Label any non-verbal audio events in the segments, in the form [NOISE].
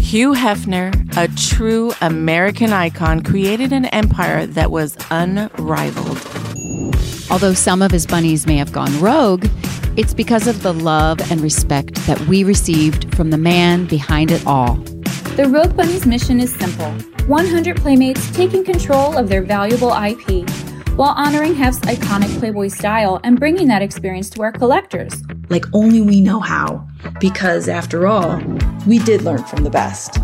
Hugh Hefner, a true American icon, created an empire that was unrivaled. Although some of his bunnies may have gone rogue, it's because of the love and respect that we received from the man behind it all. The Rogue Bunny's mission is simple 100 Playmates taking control of their valuable IP while honoring Hef's iconic Playboy style and bringing that experience to our collectors. Like only we know how, because after all, we did learn from the best.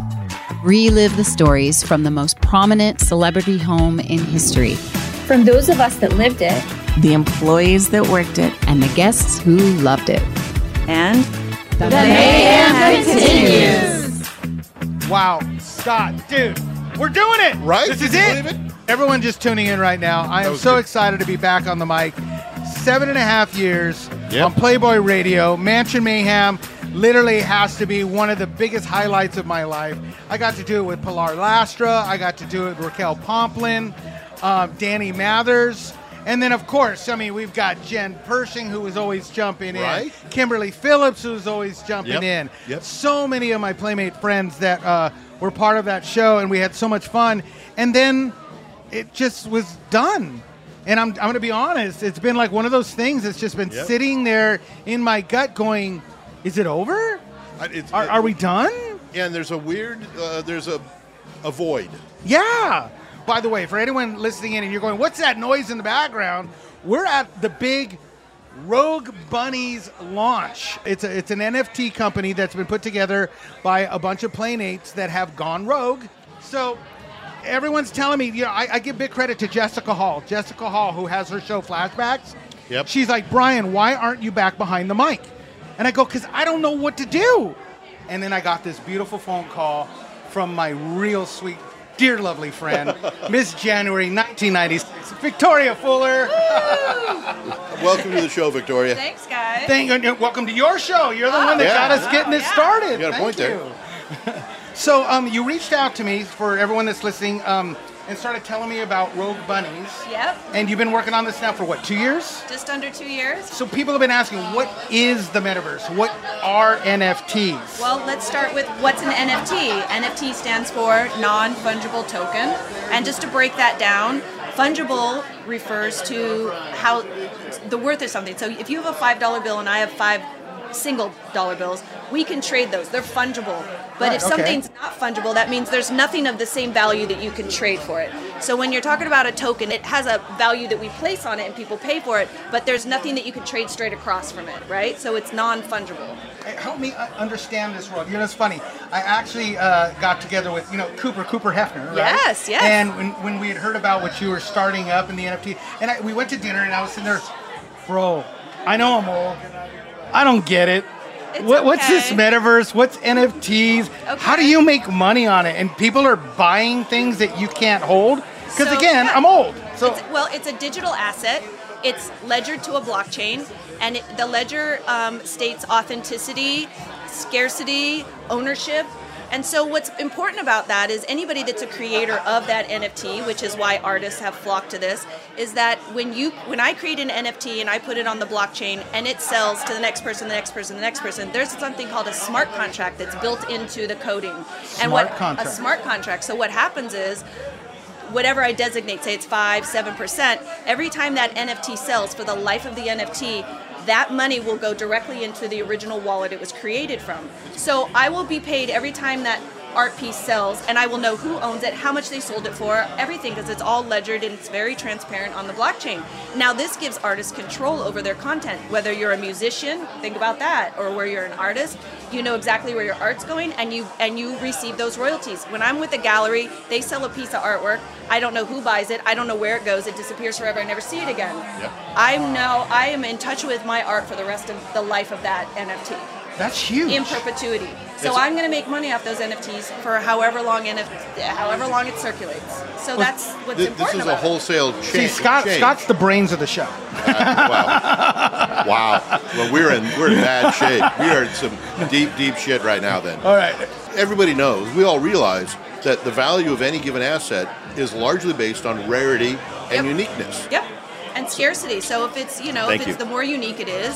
Relive the stories from the most prominent celebrity home in history. From those of us that lived it, the employees that worked it, and the guests who loved it. And the, the mayhem continues. Wow, Scott, dude, we're doing it. Right? This is it. Everyone just tuning in right now. I am so good. excited to be back on the mic. Seven and a half years yep. on Playboy Radio, Mansion Mayhem literally has to be one of the biggest highlights of my life. I got to do it with Pilar Lastra. I got to do it with Raquel Pomplun, uh, Dani Mathers. And then, of course, I mean, we've got Jen Pershing, who was always jumping right. in. Kimberly Phillips, who's always jumping yep. in. Yep. So many of my Playmate friends that uh, were part of that show, and we had so much fun. And then it just was done. And I'm, I'm going to be honest, it's been like one of those things that's just been Yep. sitting there in my gut going, is it over? I- it's- Are, are we done? And there's a weird, uh, there's a, a void. Yeah. By the way, for anyone listening in and you're going, what's that noise in the background? We're at the big Rogue Bunnies launch. It's a, it's an NFT company that's been put together by a bunch of playmates that have gone rogue. So everyone's telling me, you know, I, I give big credit to Jessica Hall. Jessica Hall, who has her show Flashbacks. Yep. She's like, Brian, why aren't you back behind the mic? And I go, because I don't know what to do. And then I got this beautiful phone call from my real sweet, dear, lovely friend, [LAUGHS] Miss January 1996, Victoria Fuller. [LAUGHS] Welcome to the show, Victoria. Thanks, guys. Thank you. Welcome to your show. You're the one that Yeah. got us getting this yeah. started. You got a Thank point there. [LAUGHS] so, um, you reached out to me for everyone that's listening, um, and started telling me about Rogue Bunnies. Yep. And you've been working on this now for what, two years? Just under two years. So people have been asking, what is the metaverse? What are NFTs? Well, let's start with what's an NFT. NFT stands for non fungible token. And just to break that down, fungible refers to how the worth of something. So if you have a $5 bill and I have five single dollar bills, we can trade those. They're fungible. But Right, if okay. something's not fungible, that means there's nothing of the same value that you can trade for it. So when you're talking about a token, it has a value that we place on it and people pay for it, but there's nothing that you can trade straight across from it, right? So it's non fungible. Hey, Help me understand this world. You know, it's funny. I actually uh, got together with you know Cooper Cooper Hefner, right? Yes, yes. And when, when we had heard about what you were starting up in the NFT, and I, we went to dinner, and I was sitting there, bro. I know I'm old. I don't get it. What, What's this metaverse? What's NFTs? How do you make money on it? And people are buying things that you can't hold. Because So, again, yeah. I'm old. So It's, well, it's a digital asset. It's ledgered to a blockchain, and it, the ledger um, states authenticity, scarcity, ownership. And so, what's important about that is anybody that's a creator of that NFT, which is why artists have flocked to this, is that when you when I create an NFT and I put it on the blockchain and it sells to the next person, the next person, the next person, there's something called a smart contract that's built into the coding. and what contract. a smart contract. So what happens is whatever I designate, say it's five, seven percent, every time that NFT sells for the life of the NFT, that money will go directly into the original wallet it was created from. So I will be paid every time that art piece sells, and I will know who owns it, how much they sold it for, everything, because it's all ledgered and it's very transparent on the blockchain. Now, this gives artists control over their content. Whether you're a musician, think about that, or where you're an artist, you know exactly where your art's going, and you and you receive those royalties. When I'm with a gallery, they sell a piece of artwork. I don't know who buys it. I don't know where it goes. It disappears forever. I never see it again. I'm now I am in touch with my art for the rest of the life of that NFT that's huge. in perpetuity. So It's- I'm going to make money off those NFTs for however long NFT, however long it circulates. So that's what's Th- important this is a about it. wholesale See. Scott, change. Scott's the brains of the show. Uh, wow. [LAUGHS] wow. Well, we're in we're in bad shape. We are in some deep, deep shit right now. Then All right. everybody knows. We all realize that the value of any given asset is largely based on rarity and Yep. uniqueness. Yep. And scarcity. So if it's, you know, Thank if it's you. the more unique it is,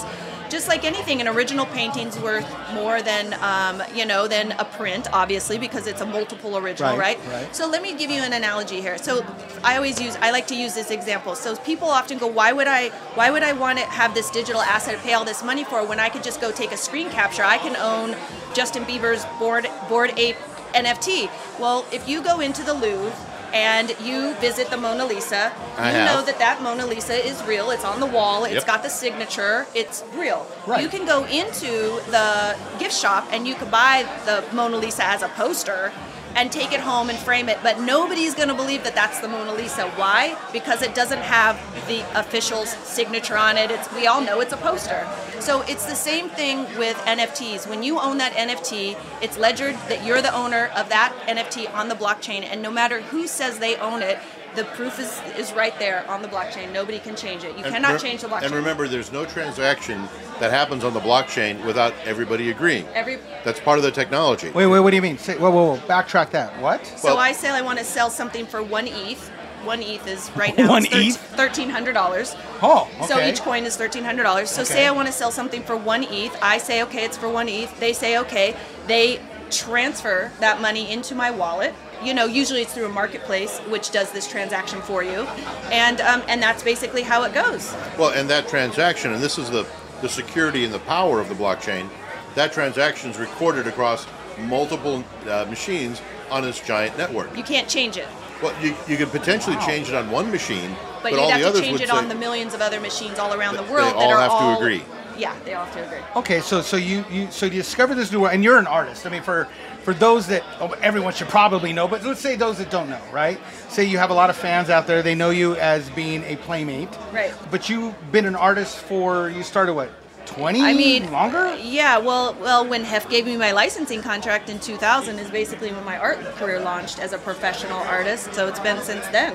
just like anything, an original painting's worth more than um, you know than a print, obviously, because it's a multiple original, Right, right? right. So let me give you an analogy here. So I always use, I like to use this example. So people often go, why would I, why would I want to have this digital asset pay all this money for when I could just go take a screen capture? I can own Justin Bieber's board Bored Ape NFT. Well, if you go into the Louvre and you visit the Mona Lisa, I you have. know that that Mona Lisa is real. It's on the wall. It's Yep. got the signature. It's real. Right. You can go into the gift shop and you could buy the Mona Lisa as a poster and take it home and frame it, but nobody's going to believe that that's the Mona Lisa. Why? Because it doesn't have the official's signature on it. It's we all know it's a poster. So it's the same thing with NFTs. When you own that NFT, it's ledgered that you're the owner of that NFT on the blockchain, and no matter who says they own it, the proof is, is right there on the blockchain. Nobody can change it. You And cannot re- change the blockchain. And remember, there's no transaction that happens on the blockchain without everybody agreeing. Every That's part of the technology. Wait, wait, what do you mean? Say, whoa, whoa, whoa, backtrack that. What? So Well- I say I want to sell something for one ETH. One ETH is [LAUGHS] right now One thir- ETH? thirteen hundred dollars. Oh, okay. So each coin is thirteen hundred dollars. So Okay. say I want to sell something for one ETH. I say okay, it's for one ETH. They say okay. They transfer that money into my wallet. You know, usually it's through a marketplace which does this transaction for you, and um, and that's basically how it goes. Well, and that transaction, and this is the, the security and the power of the blockchain, that transaction is recorded across multiple uh, machines on this giant network. You can't change it, Well, you, you could potentially change it on one machine, but, but, you'd all have the to others change would it say, on the millions of other machines all around the They world that all are have to agree. Yeah, they all have to agree. Okay, so so you, you so you discover this new world, and you're an artist. I mean, for for those that oh, everyone should probably know, but let's say those that don't know, right? Say you have a lot of fans out there; they know you as being a playmate, Right. But you've been an artist for you started what twenty? I mean, longer. Yeah, well, well, when Hef gave me my licensing contract in 2000 is basically when my art career launched as a professional artist. So it's been since then.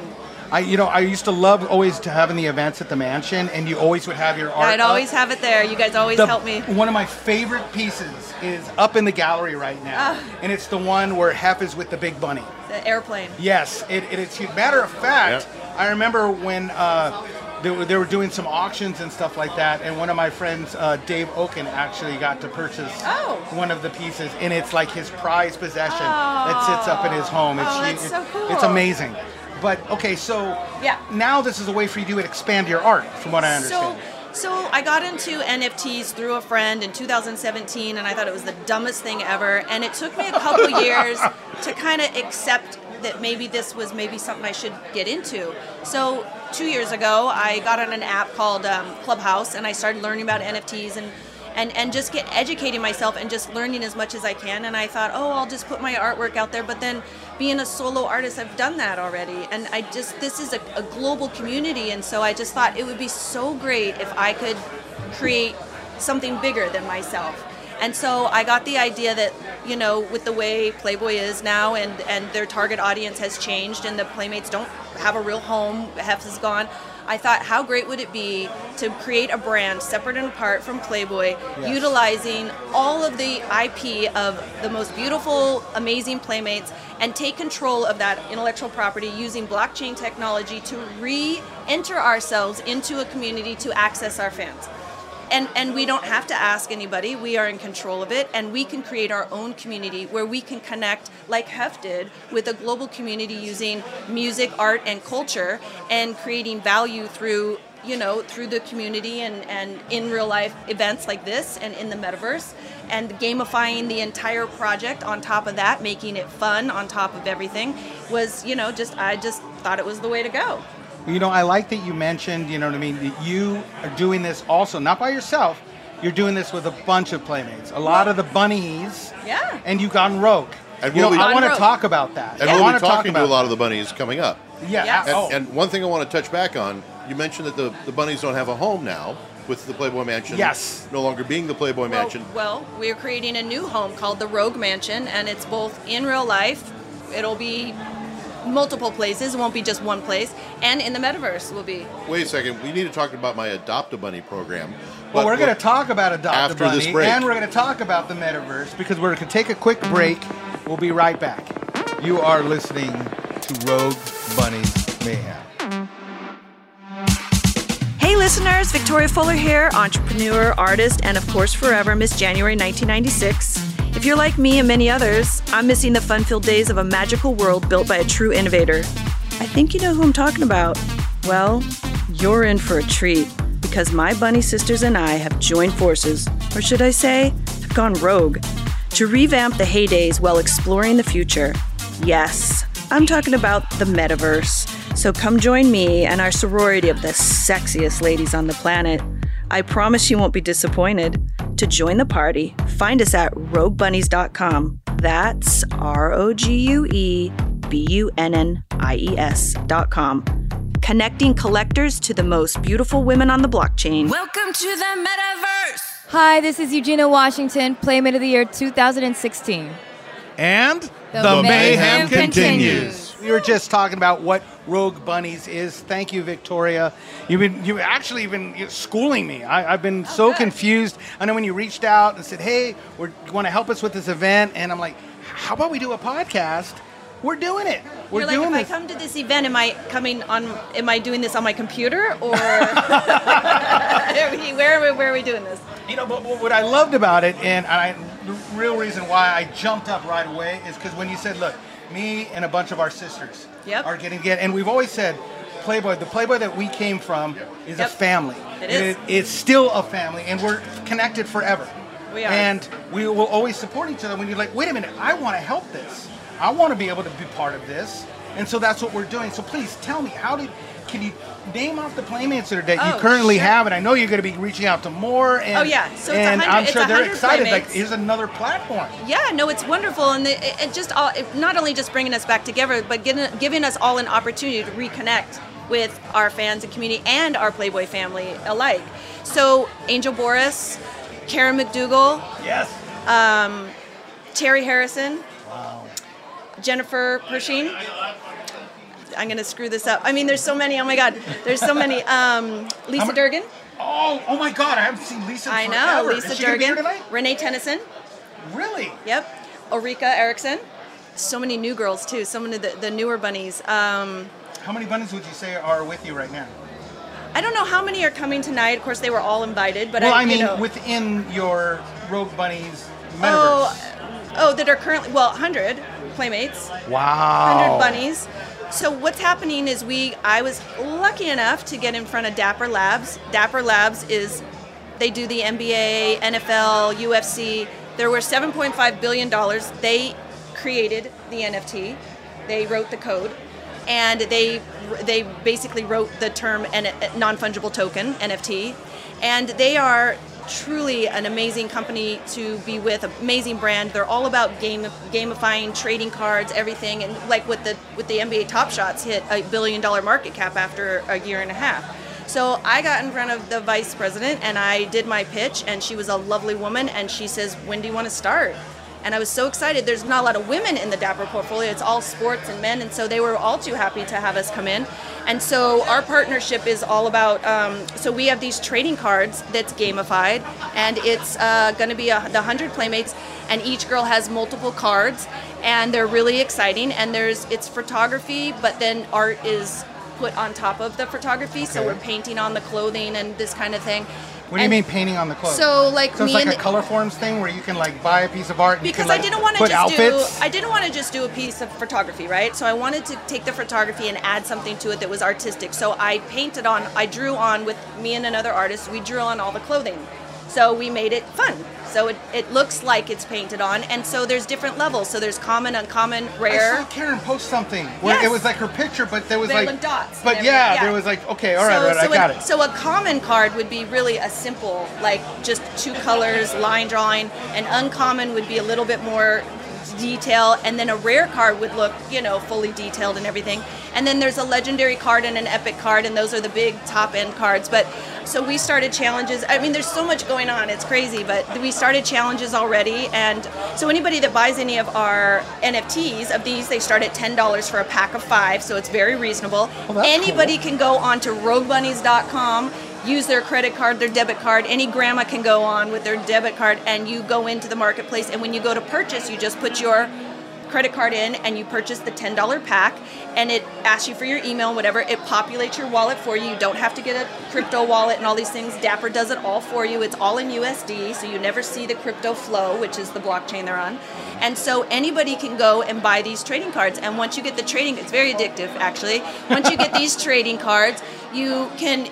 I you know I used to love always to having the events at the mansion, and you always would have your art. I'd up. always have it there. You guys always The- help me. One of my favorite pieces is up in the gallery right now, Ah. and it's the one where Hef is with the big bunny. The airplane. Yes, it, it is. Matter of fact, I remember when uh, they, were, they were doing some auctions and stuff like that, and one of my friends, uh, Dave Oken, actually got to purchase Oh. one of the pieces, and it's like his prized possession that sits up in his home. It's Oh, hu- that's so cool. It's amazing. But okay, so Yeah. now this is a way for you to expand your art, from what I understand. So, so I got into NFTs through a friend in 2017, and I thought it was the dumbest thing ever. And it took me a couple [LAUGHS] years to kind of accept that maybe this was maybe something I should get into. So two years ago, I got on an app called um, Clubhouse, and I started learning about NFTs and. And, and just get educating myself and just learning as much as I can. And I thought, oh, I'll just put my artwork out there. But then, being a solo artist, I've done that already. And I just, this is a, a global community. And so I just thought it would be so great if I could create something bigger than myself. And so I got the idea that, you know, with the way Playboy is now and, and their target audience has changed and the Playmates don't have a real home, Hefs is gone, I thought how great would it be to create a brand separate and apart from Playboy, utilizing all of the IP of the most beautiful, amazing Playmates and take control of that intellectual property using blockchain technology to re enter ourselves into a community to access our fans and and we don't have to ask anybody. We are in control of it. And we can create our own community where we can connect like hef did with a global community using music art and culture and creating value through you know through the community and and in real life events like this and in the metaverse and gamifying the entire project on top of that making it fun on top of everything was you know just i just thought it was the way to go You know, I like that you mentioned, you know what I mean, that you are doing this also, not by yourself, you're doing this with a bunch of playmates. A lot of the bunnies, yeah and you've gone rogue. And you know, we'll be- I want to talk about that. And I we'll want be to talk talking to about a lot of the bunnies coming up. Yeah, Yes. And, oh. and one thing I want to touch back on, you mentioned that the, the bunnies don't have a home now with the Playboy Mansion. Yes. No longer being the Playboy Well, Mansion. well, we're creating a new home called the Rogue Mansion, and it's both in real life. It'll be multiple places. It won't be just one place, and in the metaverse will be. Wait a second. We need to talk about my Adopt a Bunny program. Well, But we're going to talk about Adopt a after this Bunny, break. and we're going to talk about the metaverse because we're going to take a quick break. We'll be right back. You are listening to Rogue Bunnies Mayhem. Hey, listeners. Victoria Fuller here, entrepreneur, artist, and of course, forever Miss January 1996. If you're like me and many others, I'm missing the fun filled days of a magical world built by a true innovator. I think you know who I'm talking about. Well, you're in for a treat because my bunny sisters and I have joined forces, or should I say, have gone rogue, to revamp the heydays while exploring the future. Yes, I'm talking about the metaverse. So come join me and our sorority of the sexiest ladies on the planet. I promise you won't be disappointed. To join the party, find us at roguebunnies.com. That's R O G U E B U N N I E S.com. Connecting collectors to the most beautiful women on the blockchain. Welcome to the metaverse. Hi, this is Eugena Washington, Playmate of the Year 2016. And the, the mayhem, mayhem continues. continues. We were just talking about what Rogue Bunnies is. Thank you, Victoria. You've been you actually been schooling me. I, have been oh, so good. confused. I know when you reached out and said, "Hey, we're want to help us with this event," and I'm like, "How about we do a podcast?" We're doing it. We're You're like, if this. I come to this event, am I coming on? Am I doing this on my computer or [LAUGHS] where, are we, where are we doing this? You know, but, but what I loved about it, and I, the real reason why I jumped up right away is because when you said, "Look, me and a bunch of our sisters yep. are getting together," and we've always said, Playboy, the Playboy that we came from is yep. a family. It is. It, it's still a family, and we're connected forever. We are. And we will always support each other when you're like, wait a minute, I want to help this. I want to be able to be part of this. And so that's what we're doing. So please tell me, how did, can you name off the playmates that, that oh, you currently sure. have? And I know you're going to be reaching out to more. And, oh, yeah. So and I'm sure they're excited. Playmates. Like, here's another platform. Yeah, no, it's wonderful. And it, it just all, it, not only just bringing us back together, but getting, giving us all an opportunity to reconnect with our fans and community and our Playboy family alike. So Angel Boris, Karen McDougal. Yes. Um, Terry Harrison. Jennifer Pershing. I'm going to screw this up. I mean, there's so many. Oh my God, there's so many. Um, Lisa Dergan. Oh, oh my God, I haven't seen Lisa. I know forever. Lisa Dergan. Renee Tenison. Really? Yep. Ulrika Ericsson. So many new girls too. So many of the, the newer bunnies. Um, how many bunnies would you say are with you right now? I don't know how many are coming tonight. Of course, they were all invited, but well, I, I mean, you know, within your Rogue Bunnies metaverse. Oh, oh, that are currently well, hundred playmates. Wow. 100 bunnies. So what's happening is we I was lucky enough to get in front of Dapper Labs. Dapper Labs is they do the NBA, NFL, UFC. There were 7.5 billion dollars. They created the NFT. They wrote the code and they they basically wrote the term non-fungible token NFT and they are truly an amazing company to be with, amazing brand. They're all about game gamifying trading cards, everything, and like with the with the NBA Top Shots hit a billion dollar market cap after a year and a half. So I got in front of the vice president and I did my pitch, and she was a lovely woman, and she says, "When do you want to start?" and I was so excited. There's not a lot of women in the Dapper portfolio. It's all sports and men, and so they were all too happy to have us come in. And so our partnership is all about. Um, so we have these trading cards that's gamified, and it's uh, going to be a, the hundred playmates, and each girl has multiple cards, and they're really exciting. And there's it's photography, but then art is put on top of the photography. Okay. So we're painting on the clothing and this kind of thing. What do you mean painting on the clothes? So like so it's like a Colorforms thing where you can like buy a piece of art. because can, like, I didn't want to just outfits? do I didn't want to just do a piece of photography, right? So I wanted to take the photography and add something to it that was artistic. So I painted on, I drew on with me and another artist. We drew on all the clothing. So we made it fun. So it, it looks like it's painted on, and so there's different levels. So there's common, uncommon, rare. I saw Karen post something where Yes. it was like her picture, but there was There like dots But yeah, yeah. there was like okay, all right, so, right, so I got a, it. So a common card would be really a simple, like just two colors, line drawing. An uncommon would be a little bit more detail, and then a rare card would look, you know, fully detailed and everything. And then there's a legendary card and an epic card, and those are the big top end cards. But so we started challenges. I mean, there's so much going on; it's crazy. But we started challenges already, and so anybody that buys any of our NFTs of these, they start at ten dollars for a pack of five, so it's very reasonable. Oh, that's anybody can go on to RogueBunnies.com use their credit card, their debit card. Any grandma can go on with their debit card, and you go into the marketplace. And when you go to purchase, you just put your credit card in and you purchase the $10 pack and it asks you for your email whatever. It populates your wallet for you. You don't have to get a crypto wallet and all these things. Dapper does it all for you. It's all in USD, so you never see the crypto flow, which is the blockchain they're on. And so anybody can go and buy these trading cards. And once you get the trading, it's very addictive actually. Once you get these [LAUGHS] trading cards, you can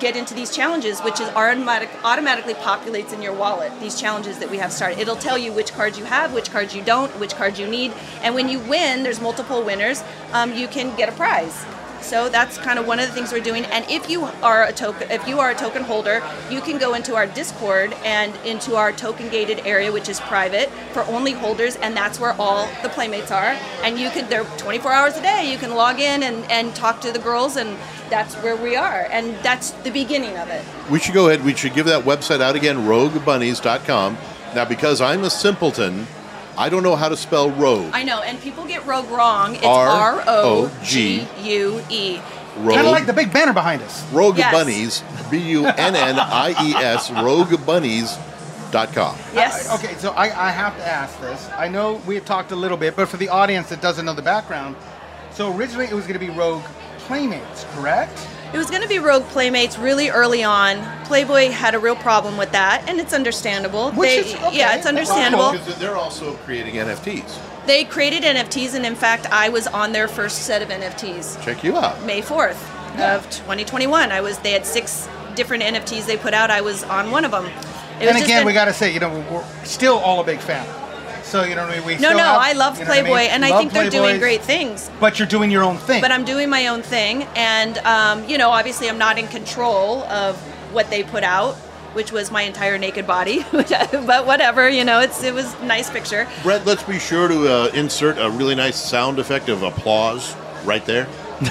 get into these challenges, which is automatic, automatically populates in your wallet. These challenges that we have started, it'll tell you which cards you have, which cards you don't, which cards you need, and when you win, there's multiple winners. Um, you can get a prize. So that's kind of one of the things we're doing. And if you are a token, if you are a token holder, you can go into our Discord and into our token gated area, which is private for only holders, and that's where all the playmates are. And you can, they're 24 hours a day. You can log in and, and talk to the girls, and that's where we are. And that's the beginning of it. We should go ahead. We should give that website out again, roguebunnies.com. Now, because I'm a simpleton, I don't know how to spell rogue. I know, and people get rogue wrong. It's R- R O G O-G. U E. Rogue, Kind of like the big banner behind us. Rogue Yes. Bunnies, B U N N I E S, [LAUGHS] roguebunnies.com. Yes. Okay, so I, I have to ask this. I know we have talked a little bit, but for the audience that doesn't know the background, so originally it was going to be Rogue Playmates, correct? It was going to be Rogue Playmates really early on. Playboy had a real problem with that, and it's understandable. Which they, is okay. Yeah, it's understandable. Because they're also creating NFTs. They created NFTs, and in fact, I was on their first set of NFTs, Check you out. May 4th of 2021. I was. They had six different NFTs they put out. I was on one of them. It was and just again, an- we got to say, you know, we're still all a big fan. So you know what I mean. We No, no, have- I love you know what Playboy, mean? and I think they're doing great things. But you're doing your own thing. But I'm doing my own thing, and um, you know, obviously, I'm not in control of what they put out, which was my entire naked body. [LAUGHS] but whatever, you know, it's it was a nice picture. Brett, let's be sure to uh, insert a really nice sound effect of applause right there. [LAUGHS] [LAUGHS]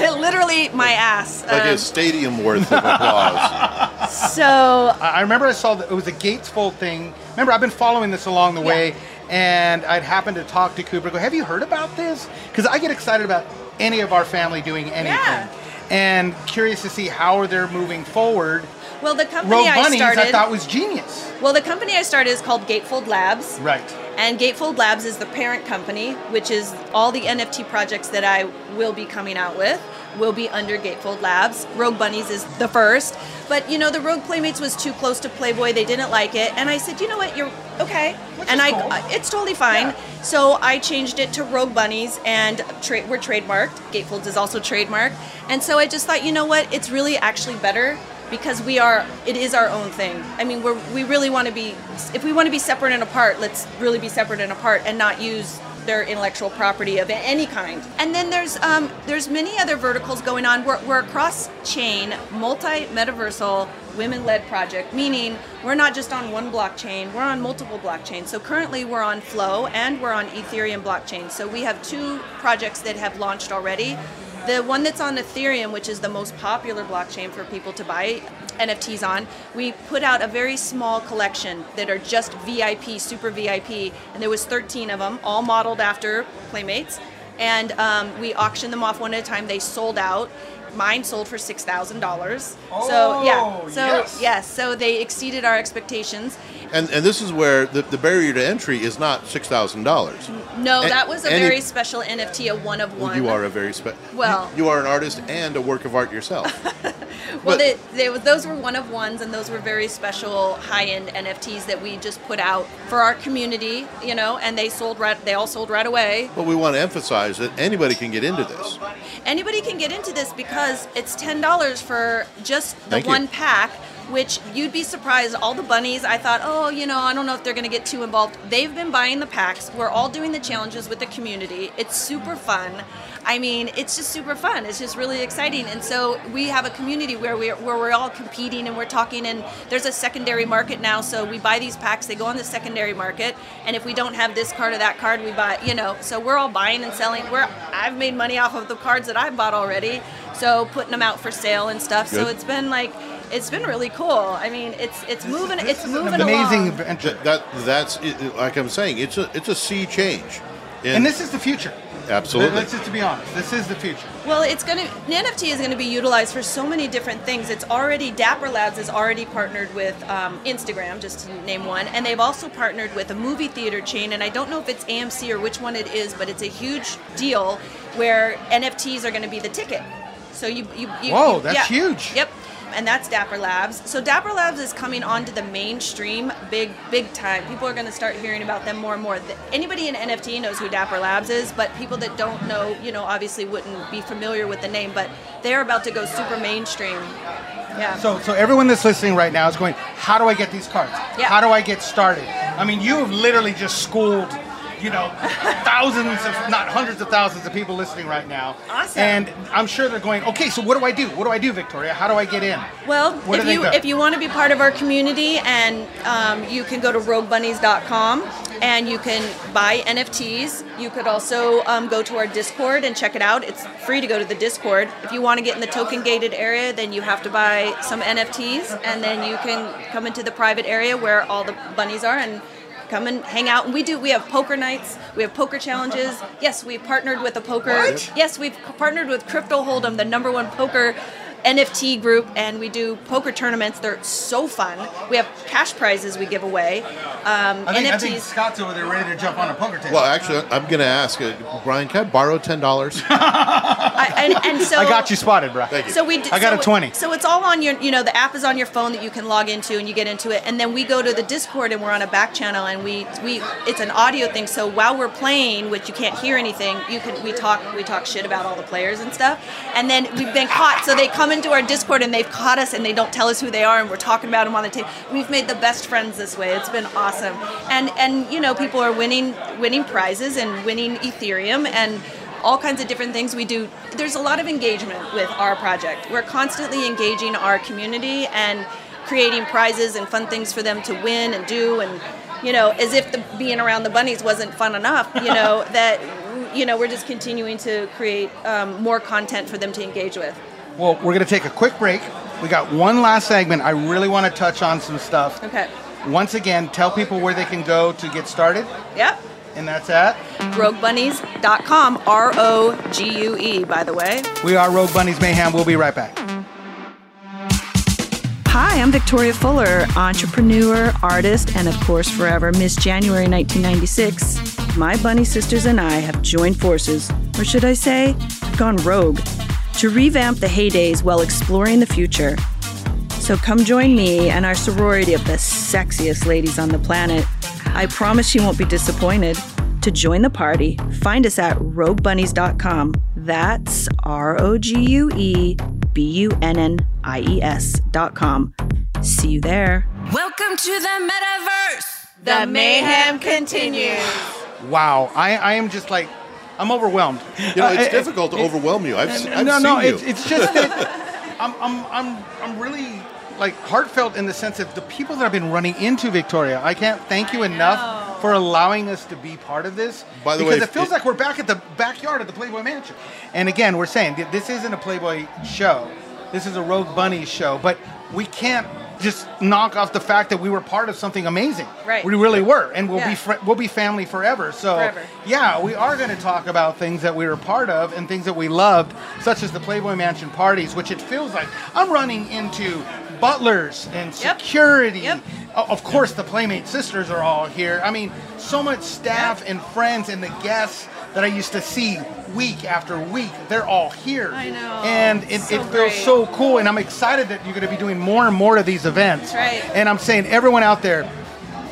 Literally, my ass. Like Um, a stadium worth of applause. So I remember I saw that it was a Gatefold thing. Remember, I've been following this along the Yeah. way, and I'd happened to talk to Cooper. Go, have you heard about this? Because I get excited about any of our family doing anything, Yeah. and curious to see how they're moving forward. well, the company I Bunnies, started. I thought was genius. well, the company I started is called Gatefold Labs. Right. And Gatefold Labs is the parent company, which is all the NFT projects that I will be coming out with will be under Gatefold Labs. Rogue Bunnies is the first. But you know, the Rogue Playmates was too close to Playboy. They didn't like it. And I said, you know what, you're okay. Which and I cool. I- it's totally fine. Yeah. So I changed it to Rogue Bunnies and tra- we're trademarked. Gatefolds is also trademarked. And so I just thought, you know what, it's really actually better because we are it is our own thing i mean we're we really want to be if we want to be separate and apart let's really be separate and apart and not use their intellectual property of any kind. And then there's um, there's many other verticals going on. We're, we're a cross chain multi metaversal women led project meaning we're not just on one blockchain we're on multiple blockchains. So currently we're on flow and we're on ethereum blockchain. So we have two projects that have launched already the one that's on Ethereum, which is the most popular blockchain for people to buy NFTs on, we put out a very small collection that are just VIP, super VIP, and there was 13 of them, all modeled after Playmates, and um, we auctioned them off one at a time. They sold out. Mine sold for six thousand dollars. Oh, so yeah, so yes. yes, so they exceeded our expectations. And, and this is where the, the barrier to entry is not $6,000. No, A- that was a any- very special NFT, a one of one. You are a very special. Well- you, you are an artist and a work of art yourself. [LAUGHS] Well, But- they, they, those were one of ones, and those were very special high-end NFTs that we just put out for our community, you know, and they sold right. They all sold right away. but we want to emphasize that anybody can get into this. Anybody can get into this because it's ten dollars for just the Thank you. one pack. Which you'd be surprised. All the bunnies, I thought, oh, you know, I don't know if they're going to get too involved. They've been buying the packs. We're all doing the challenges with the community. It's super fun. I mean, it's just super fun. It's just really exciting. And so we have a community where we're, where we're all competing and we're talking. And there's a secondary market now. So we buy these packs, they go on the secondary market. And if we don't have this card or that card, we buy, you know, so we're all buying and selling. We're, I've made money off of the cards that I've bought already. So putting them out for sale and stuff. So it's been like, it's been really cool. I mean, it's it's moving, This it's moving amazing along. adventure. That, that that's it, like I'm saying. It's a it's a sea change. and this is the future. Absolutely. Let's just to be honest, this is the future. Well, it's going to NFT is going to be utilized for so many different things. It's already Dapper Labs is already partnered with um, Instagram, just to name one, and they've also partnered with a movie theater chain. And I don't know if it's AMC or which one it is, but it's a huge deal where NFTs are going to be the ticket. So you, you, you Whoa, you- that's yeah. huge. Yep. And that's Dapper Labs. So Dapper Labs is coming onto the mainstream big, big time. People are going to start hearing about them more and more. The- Anybody in NFT knows who Dapper Labs is, but people that don't know, you know, obviously wouldn't be familiar with the name. But they're about to go super mainstream. Yeah. So, so everyone that's listening right now is going, how do I get these cards? Yeah. How do I get started? I mean, you have literally just schooled, you know, thousands of, not hundreds of thousands of people listening right now. Awesome. And I'm sure they're going, okay, so what do I do? What do I do, Victoria? How do I get in? Well, What if you if you want to be part of our community, and um, you can go to roguebunnies.com and you can buy NFTs. You could also um, go to our Discord and check it out. It's free to go to the Discord. If you want to get in the token gated area, then you have to buy some NFTs, and then you can come into the private area where all the bunnies are and come and hang out. And we do. We have poker nights. We have poker challenges. Yes, we partnered with a poker. What? Yes, we've partnered with Crypto Hold'em, the number one poker NFT group, and we do poker tournaments. They're so fun. We have cash prizes we give away. Um, I think, I NFTs. think Scott's over there ready to jump on a poker table. Well, actually, I'm going to ask uh, Brian. Can I borrow ten dollars? [LAUGHS] I, and, and so I got you spotted, bro. Thank you. So we. d- I got so a 20. So it's all on your. You know, the app is on your phone that you can log into, and you get into it. And then we go to the Discord, and we're on a back channel, and we we. It's an audio thing. So while we're playing, which you can't hear anything, you can. We talk. We talk shit about all the players and stuff. And then we've been caught. So they come into our Discord, and they've caught us, and they don't tell us who they are, and we're talking about them on the table. We've made the best friends this way. It's been awesome. And and you know, people are winning winning prizes and winning Ethereum and all kinds of different things we do. There's a lot of engagement with our project. We're constantly engaging our community and creating prizes and fun things for them to win and do and you know, as if the, being around the bunnies wasn't fun enough, you know, [LAUGHS] that you know, we're just continuing to create um, more content for them to engage with. Well, we're going to take a quick break. We got one last segment. I really want to touch on some stuff. Okay. Once again, tell people where they can go to get started, Yep. and that's at. RogueBunnies.com, R O G U E, by the way. We are Rogue Bunnies Mayhem. We'll be right back. Hi, I'm Victoria Fuller, entrepreneur, artist, and of course, forever Miss January 1996. My bunny sisters and I have joined forces, or should I say, gone rogue, to revamp the heydays while exploring the future. So come join me and our sorority of the sexiest ladies on the planet. I promise you won't be disappointed. To join the party, find us at roguebunnies.com. That's R O G U E B U N N I E S.com. See you there. Welcome to the metaverse. The mayhem continues. Wow, I, I am just like, I'm overwhelmed. You know, it's Uh, difficult to overwhelm you. I've, s- I've no, seen no, you. it's, it's just that [LAUGHS] I'm, I'm, I'm, I'm really like heartfelt in the sense of the people that I've been running into Victoria. I can't thank you enough for allowing us to be part of this. By the because way, it feels it- like we're back at the backyard of the Playboy Mansion. And again, we're saying this isn't a Playboy show. This is a Rogue Bunny show, but we can't just knock off the fact that we were part of something amazing. Right. We really were, and we'll Yeah. be fr- we'll be family forever. So Forever. yeah, we are going to talk about things that we were part of and things that we loved, such as the Playboy Mansion parties, which it feels like I'm running into butlers and security. Yep. O- Of course, the Playmate sisters are all here. I mean, so much staff and friends and the guests that I used to see week after week, they're all here. I know. And it, So it feels great. so cool, and I'm excited that you're going to be doing more and more of these events. That's right. And I'm saying, everyone out there,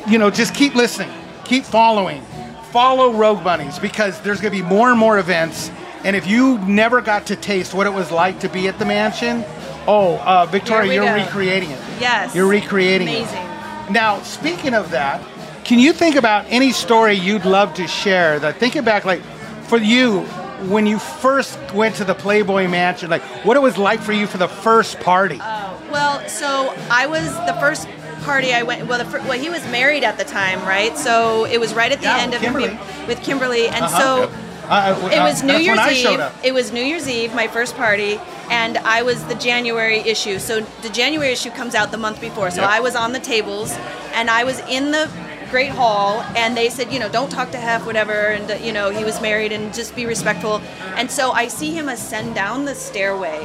you know, just keep listening, keep following, follow Rogue Bunnies because there's going to be more and more events. And if you never got to taste what it was like to be at the mansion, oh, uh, Victoria, you're go. recreating it. Yes. You're recreating Amazing. it. Now, speaking of that, can you think about any story you'd love to share? That thinking back, like for you, when you first went to the Playboy Mansion, like what it was like for you for the first party. Well, so I was the first party I went. Well, well, he was married at the time, right? So it was right at the Yeah, end of Kimberly. with Kimberly, and Uh-huh. so. Yep. Uh, uh, It was uh, New Year's Eve. It was New Year's Eve, my first party, and I was the January issue. So the January issue comes out the month before. So Yep. I was on the tables, and I was in the great hall, and they said, you know, don't talk to Hef, whatever, and you know, he was married, and just be respectful. And so I see him ascend down the stairway.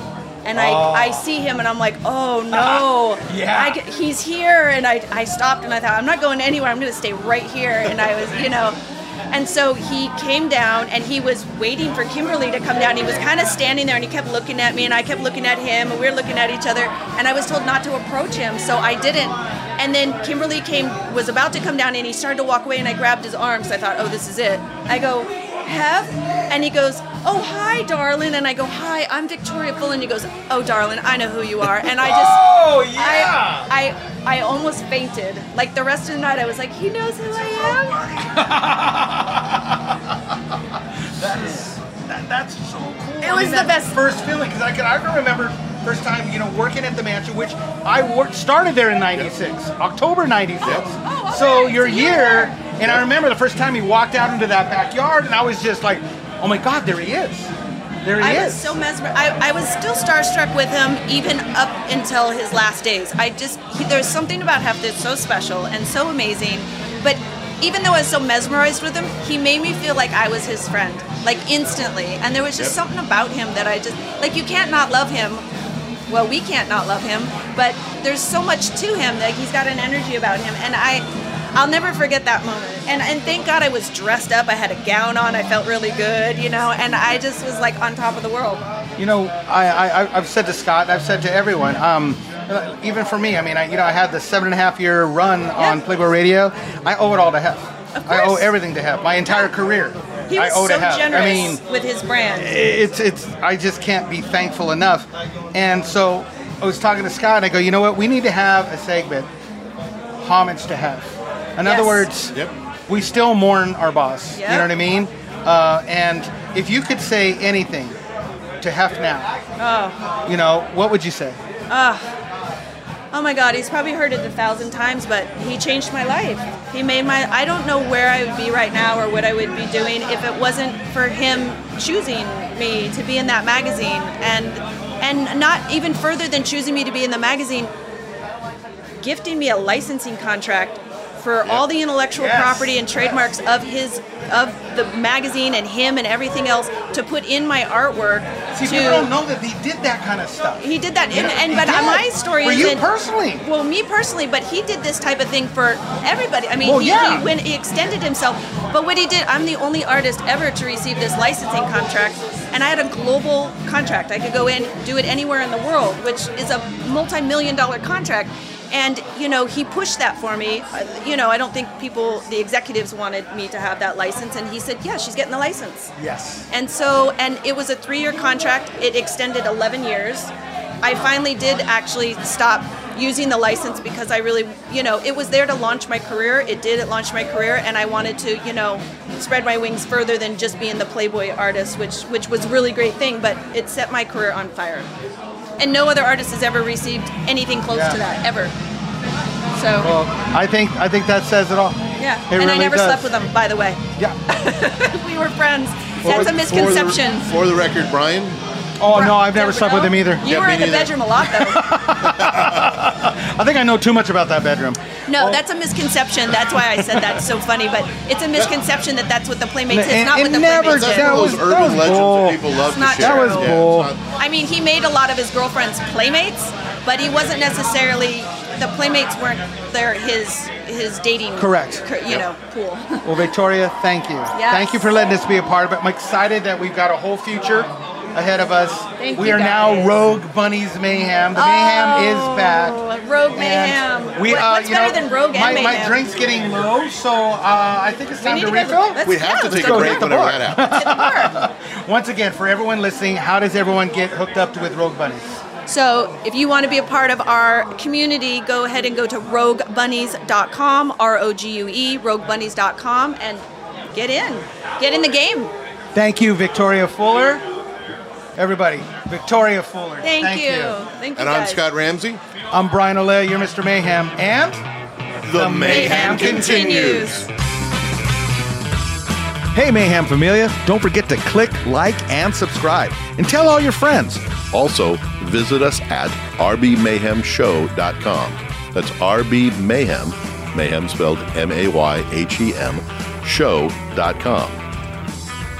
And I, Oh. I see him and I'm like, oh no, [LAUGHS] Yeah. I, he's here. And I, I stopped and I thought, I'm not going anywhere. I'm going to stay right here. And I was, you know, and so he came down and he was waiting for Kimberly to come down. He was kind of standing there and he kept looking at me and I kept looking at him and we were looking at each other. And I was told not to approach him, so I didn't. And then Kimberly came, was about to come down and he started to walk away and I grabbed his arm. So I thought, oh, this is it. I go, Hef? And he goes, oh, hi, darling. And I go, hi, I'm Victoria Full. And he goes, oh, darling, I know who you are. And I just, Oh, yeah. I, I, I almost fainted. Like the rest of the night, I was like, he knows who I am. [LAUGHS] That's that, that's so cool. It was the best. first feeling because I can I can remember first time you know working at the mansion, which I worked started there in '96, October '96. Oh, oh so your year, and I remember the first time he walked out into that backyard, and I was just like, oh my God, there he is. There he I is. was so mesmerized. I, I was still starstruck with him even up until his last days. I just, he, there's something about Hef that's so special and so amazing. But even though I was so mesmerized with him, he made me feel like I was his friend, like instantly. And there was just Yep. something about him that I just, like, you can't not love him. Well, we can't not love him, but there's so much to him. Like, he's got an energy about him. And I, I'll never forget that moment. And, and thank God I was dressed up. I had a gown on. I felt really good, you know, and I just was like on top of the world. You know, I, I I've said to Scott, I've said to everyone, um, even for me, I mean, I, you know, I had the seven and a half year run on Playboy Radio. I owe it all to Hef. Of I owe everything to Hef. My entire career, He I was owe so to Hef. generous I mean, with his brand. it's it's I just can't be thankful enough. And so I was talking to Scott and I go, you know what, we need to have a segment homage to Hef. In other words, Yep. we still mourn our boss. You know what I mean? Uh, and if you could say anything to Hef now, Oh, you know, what would you say? oh my God, he's probably heard it a thousand times, but he changed my life. He made my. I don't know where I would be right now or what I would be doing if it wasn't for him choosing me to be in that magazine, and and not even further than choosing me to be in the magazine, gifting me a licensing contract for all the intellectual Yes. property and trademarks of his of the magazine and him and everything else to put in my artwork See, to people don't know that he did that kind of stuff. he did that, You and, and but did. my story For is you personally. Well, me personally, but he did this type of thing for everybody. I mean, Well, he, yeah. he, when he extended himself, but what he did, I'm the only artist ever to receive this licensing contract, and I had a global contract. I could go in, do it anywhere in the world, which is a multi-million dollar contract. And you know, he pushed that for me. Uh, You know, I don't think people, the executives, wanted me to have that license, and he said, "Yeah, she's getting the license." Yes. And so, and it was a three year contract. It extended 11 years. I finally did actually stop using the license because I really, you know, it was there to launch my career. It did, it launched my career, and I wanted to, you know, spread my wings further than just being the Playboy artist, which, which was a really great thing, but it set my career on fire. And no other artist has ever received anything close Yeah. to that, ever. So, Well, I think I think that says it all. yeah. it and I never does. slept with him, by the way. Yeah. [LAUGHS] we were friends. That's a misconception. For the, for the record, Brian, Oh no, I've never slept with him either. You Yeah, were me in the neither. bedroom a lot, though. [LAUGHS] I think I know too much about that bedroom. No, that's a misconception. That's why I said that's so funny. But it's a misconception that that's what the Playmates is, It- not it what the never Playmates that's did. that one of was- those that urban was legends bull. that people love It's to not share. That was true. Yeah, bull. not- I mean, he made a lot of his girlfriends Playmates, but he wasn't necessarily. The Playmates weren't their his his dating. Correct. cur- You know, pool. Well, Victoria, thank you. Yes. Thank you for letting us be a part of it. I'm excited that we've got a whole future ahead of us. Thank we you, are now. Rogue Bunnies Mayhem. The mayhem is back. Oh, Rogue And Mayhem. We, What- uh, what's you better know, than Rogue and my, my drink's getting low, so uh, I think it's time need to to refill. We have yeah, to let's take a hit break the whenever bar. that happens. Hit the bar. [LAUGHS] Once again, for everyone listening, how does everyone get hooked up with Rogue Bunnies? So, if you want to be a part of our community, go ahead and go to roguebunnies.com, R O G U E, roguebunnies.com, and get in. Get in the game. Thank you, Victoria Fuller. Everybody, Victoria Fuller. Thank, you. you. Thank you. And I'm. Scott Ramsay. I'm Brian Olea, you're Mr. Mayhem, and The, Mayhem continues. Hey, Mayhem Familia, don't forget to click, like, and subscribe. And tell all your friends. Also, visit us at rbmayhemshow.com. That's rbmayhem, mayhem spelled M A Y H E M, show.com.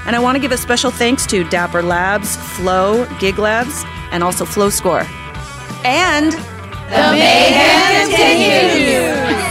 And I want to give a special thanks to Dapper Labs, Flow, Gig Labs, and also Flow Score. And the mayhem continues.